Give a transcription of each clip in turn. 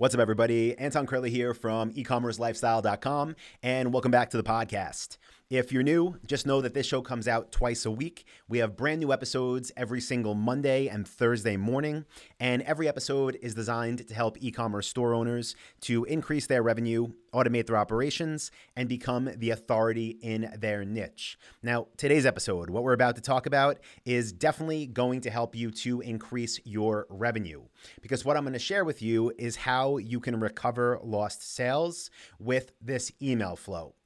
What's up, everybody? Anton Kraly here from ecommercelifestyle.com, and welcome back to the podcast. If you're new, just know that this show comes out twice a week. We have brand new episodes every single Monday and Thursday morning, and every episode is designed to help e commerce store owners to increase their revenue, automate their operations, and become the authority in their niche. Now, today's episode, what we're about to talk about, is definitely going to help you to increase your revenue. Because what I'm going to share with you is how you can recover lost sales with this email flow.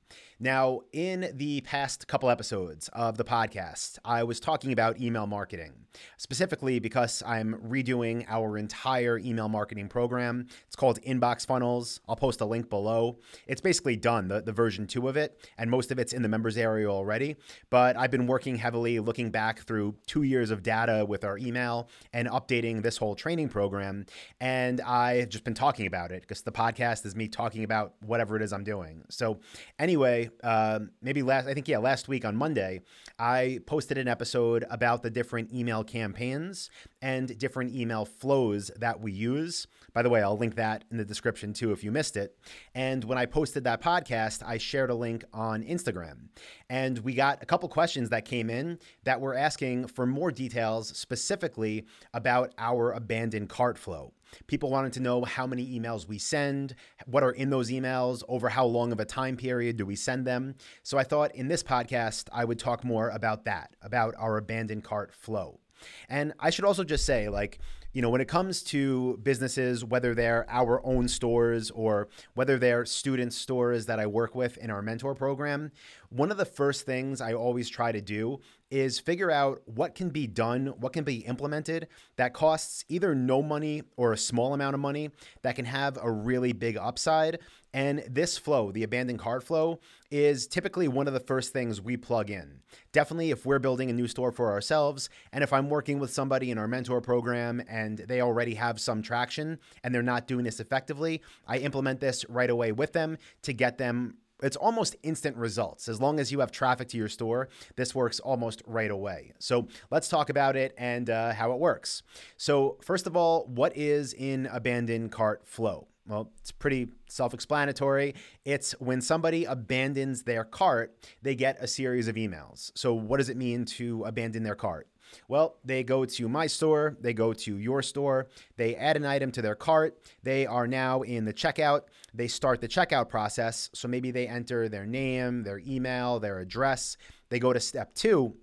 Now, in the past couple episodes of the podcast, I was talking about email marketing, specifically because I'm redoing our entire email marketing program. It's called Inbox Funnels. I'll post a link below. It's basically done, the, the version two of it, and most of it's in the members area already. But I've been working heavily looking back through two years of data with our email and updating this whole training program. And I've just been talking about it because the podcast is me talking about whatever it is I'm doing. So, anyway, um, maybe last, I think, yeah, last week on Monday, I posted an episode about the different email campaigns and different email flows that we use. By the way, I'll link that in the description too if you missed it. And when I posted that podcast, I shared a link on Instagram. And we got a couple questions that came in that were asking for more details specifically about our abandoned cart flow. People wanted to know how many emails we send, what are in those emails, over how long of a time period do we send them. So I thought in this podcast, I would talk more about that, about our abandoned cart flow. And I should also just say, like, you know, when it comes to businesses, whether they're our own stores or whether they're student stores that I work with in our mentor program, one of the first things I always try to do is figure out what can be done, what can be implemented that costs either no money or a small amount of money that can have a really big upside. And this flow, the abandoned cart flow, is typically one of the first things we plug in. Definitely if we're building a new store for ourselves, and if I'm working with somebody in our mentor program and they already have some traction and they're not doing this effectively, I implement this right away with them to get them it's almost instant results. As long as you have traffic to your store, this works almost right away. So let's talk about it and uh, how it works. So, first of all, what is in abandoned cart flow? Well, it's pretty self explanatory. It's when somebody abandons their cart, they get a series of emails. So, what does it mean to abandon their cart? Well, they go to my store, they go to your store, they add an item to their cart, they are now in the checkout, they start the checkout process. So maybe they enter their name, their email, their address, they go to step two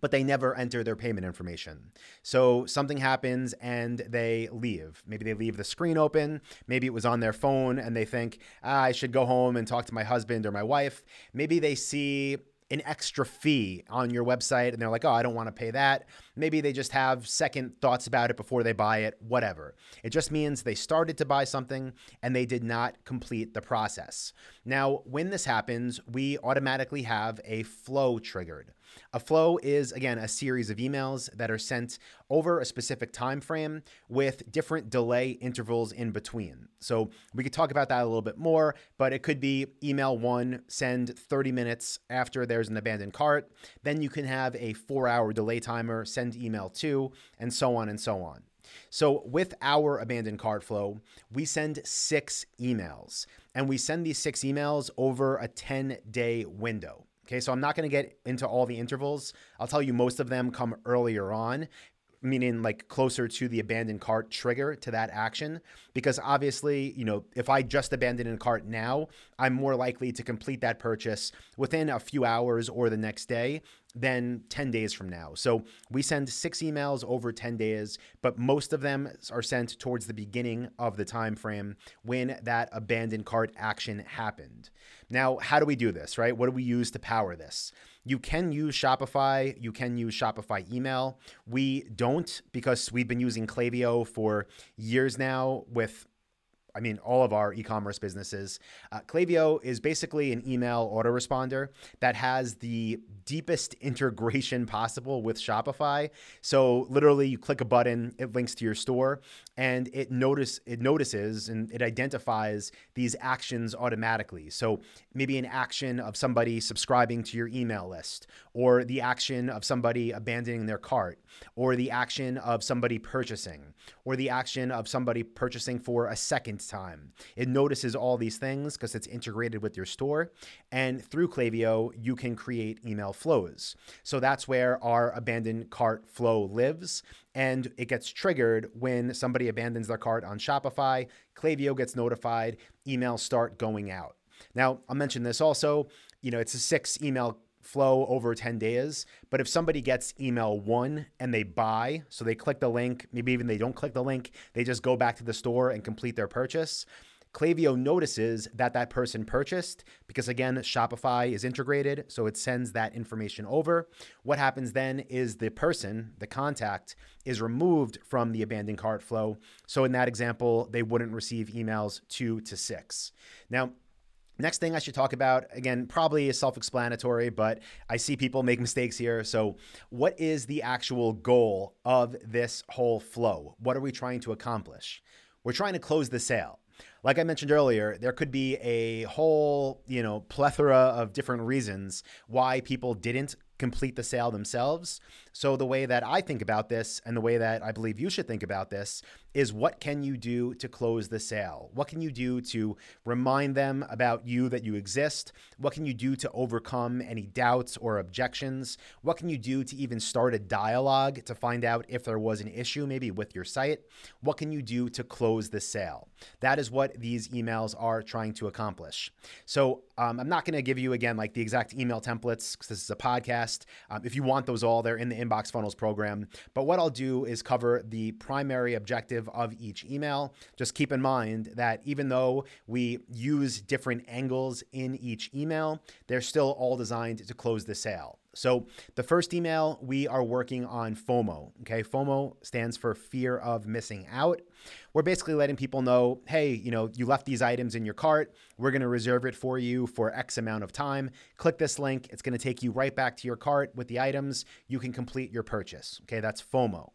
but they never enter their payment information. So something happens and they leave. Maybe they leave the screen open. Maybe it was on their phone and they think, ah, I should go home and talk to my husband or my wife. Maybe they see an extra fee on your website and they're like, oh, I don't want to pay that. Maybe they just have second thoughts about it before they buy it, whatever. It just means they started to buy something and they did not complete the process. Now, when this happens, we automatically have a flow triggered. A flow is again a series of emails that are sent over a specific time frame with different delay intervals in between. So we could talk about that a little bit more, but it could be email 1 send 30 minutes after there's an abandoned cart, then you can have a 4-hour delay timer send email 2 and so on and so on. So, with our abandoned cart flow, we send six emails, and we send these six emails over a 10 day window. Okay, so I'm not going to get into all the intervals. I'll tell you most of them come earlier on, meaning like closer to the abandoned cart trigger to that action. Because obviously, you know, if I just abandon a cart now, I'm more likely to complete that purchase within a few hours or the next day than 10 days from now. So we send six emails over 10 days, but most of them are sent towards the beginning of the time frame when that abandoned cart action happened. Now, how do we do this, right? What do we use to power this? You can use Shopify, you can use Shopify email. We don't because we've been using Klaviyo for years now with I mean, all of our e commerce businesses. Uh, is basically an email autoresponder that has the deepest integration possible with Shopify. So literally, you click a button, it links to your store, and it notice it notices and it identifies these actions automatically. So maybe an action of somebody subscribing to your email list, or the action of somebody abandoning their cart, or the action of somebody purchasing, or the action of somebody purchasing for a second time. It notices all these things because it's integrated with your store. And through Klaviyo, you can create email flows. So that's where our abandoned cart flow lives. And it gets triggered when somebody abandons their cart on Shopify. Klaviyo gets notified, emails start going out. Now, I'll mention this also. You know, it's a six email flow over 10 days. But if somebody gets email one and they buy, so they click the link, maybe even they don't click the link, they just go back to the store and complete their purchase. Klaviyo notices that that person purchased because, again, Shopify is integrated, so it sends that information over. What happens then is the person, the contact, is removed from the abandoned cart flow. So, in that example, they wouldn't receive emails two to six. Now, Next thing I should talk about, again, probably is self explanatory, but I see people make mistakes here. So, what is the actual goal of this whole flow? What are we trying to accomplish? We're trying to close the sale. Like I mentioned earlier, there could be a whole, you know, plethora of different reasons why people didn't complete the sale themselves. So, the way that I think about this and the way that I believe you should think about this is what can you do to close the sale? What can you do to remind them about you that you exist? What can you do to overcome any doubts or objections? What can you do to even start a dialogue to find out if there was an issue maybe with your site? What can you do to close the sale? That is what these emails are trying to accomplish. So, um, I'm not going to give you again like the exact email templates because this is a podcast. Um, if you want those all, they're in the inbox funnels program. But what I'll do is cover the primary objective of each email. Just keep in mind that even though we use different angles in each email, they're still all designed to close the sale. So, the first email, we are working on FOMO. Okay, FOMO stands for fear of missing out. We're basically letting people know hey, you know, you left these items in your cart. We're going to reserve it for you for X amount of time. Click this link. It's going to take you right back to your cart with the items. You can complete your purchase. Okay, that's FOMO.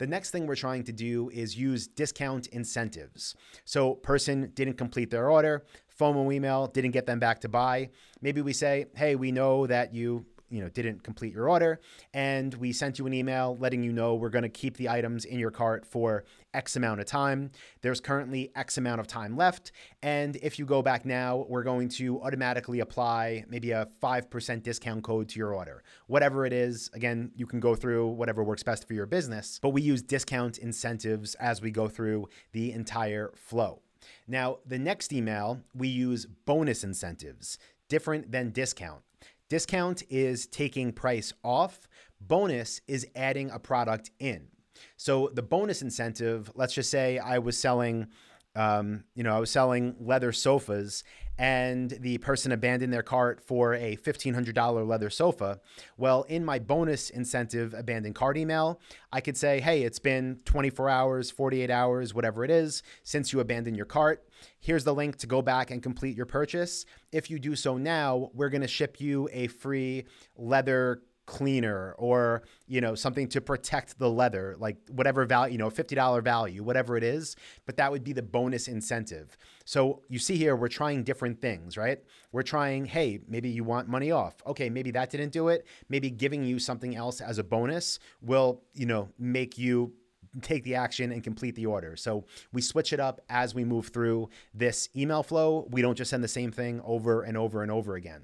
The next thing we're trying to do is use discount incentives. So, person didn't complete their order, FOMO email didn't get them back to buy. Maybe we say, hey, we know that you you know didn't complete your order. And we sent you an email letting you know we're going to keep the items in your cart for x amount of time. There's currently x amount of time left. And if you go back now we're going to automatically apply maybe a 5% discount code to your order. Whatever it is again you can go through whatever works best for your business but we use discount incentives as we go through the entire flow. Now, the next email, we use bonus incentives, different than discount. Discount is taking price off, bonus is adding a product in. So the bonus incentive, let's just say I was selling um, you know, I was selling leather sofas and the person abandoned their cart for a $1,500 leather sofa. Well, in my bonus incentive abandoned cart email, I could say, hey, it's been 24 hours, 48 hours, whatever it is, since you abandoned your cart. Here's the link to go back and complete your purchase. If you do so now, we're going to ship you a free leather cleaner or you know something to protect the leather like whatever value you know $50 value whatever it is but that would be the bonus incentive so you see here we're trying different things right we're trying hey maybe you want money off okay maybe that didn't do it maybe giving you something else as a bonus will you know make you take the action and complete the order. So we switch it up as we move through this email flow. We don't just send the same thing over and over and over again.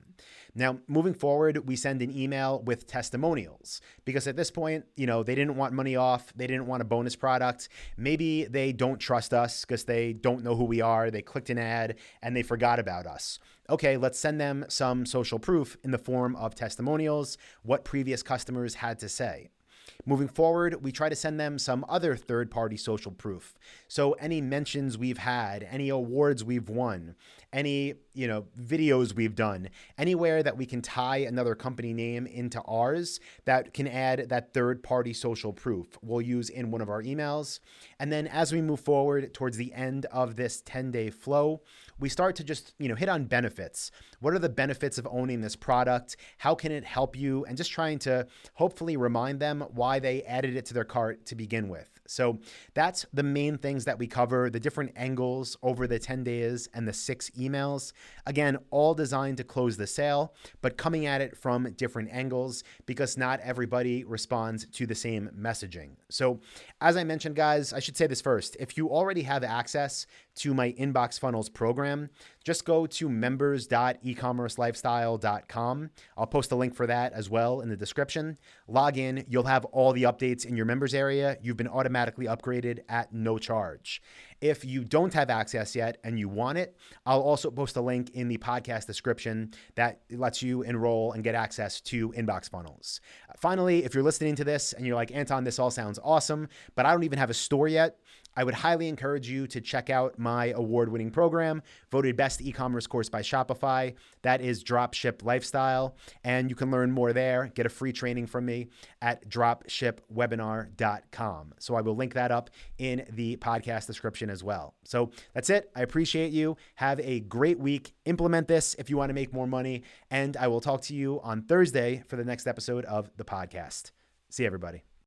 Now, moving forward, we send an email with testimonials because at this point, you know, they didn't want money off, they didn't want a bonus product. Maybe they don't trust us because they don't know who we are. They clicked an ad and they forgot about us. Okay, let's send them some social proof in the form of testimonials, what previous customers had to say. Moving forward, we try to send them some other third party social proof. So any mentions we've had, any awards we've won, any, you know, videos we've done, anywhere that we can tie another company name into ours that can add that third party social proof. We'll use in one of our emails. And then as we move forward towards the end of this 10-day flow, we start to just, you know, hit on benefits. What are the benefits of owning this product? How can it help you? And just trying to hopefully remind them why they added it to their cart to begin with. So that's the main things that we cover the different angles over the 10 days and the six emails. Again, all designed to close the sale, but coming at it from different angles because not everybody responds to the same messaging. So, as I mentioned, guys, I should say this first. If you already have access to my inbox funnels program, just go to members.ecommercelifestyle.com. I'll post a link for that as well in the description. Log in, you'll have all the updates in your members area. You've been automatically upgraded at no charge. If you don't have access yet and you want it, I'll also post a link in the podcast description that lets you enroll and get access to inbox funnels. Finally, if you're listening to this and you're like, Anton, this all sounds awesome, but I don't even have a store yet, I would highly encourage you to check out my award winning program, voted best e commerce course by Shopify. That is Dropship Lifestyle. And you can learn more there, get a free training from me at dropshipwebinar.com. So I will link that up in the podcast description as well. So that's it. I appreciate you. Have a great week. Implement this if you want to make more money. And I will talk to you on Thursday for the next episode of the podcast. See everybody.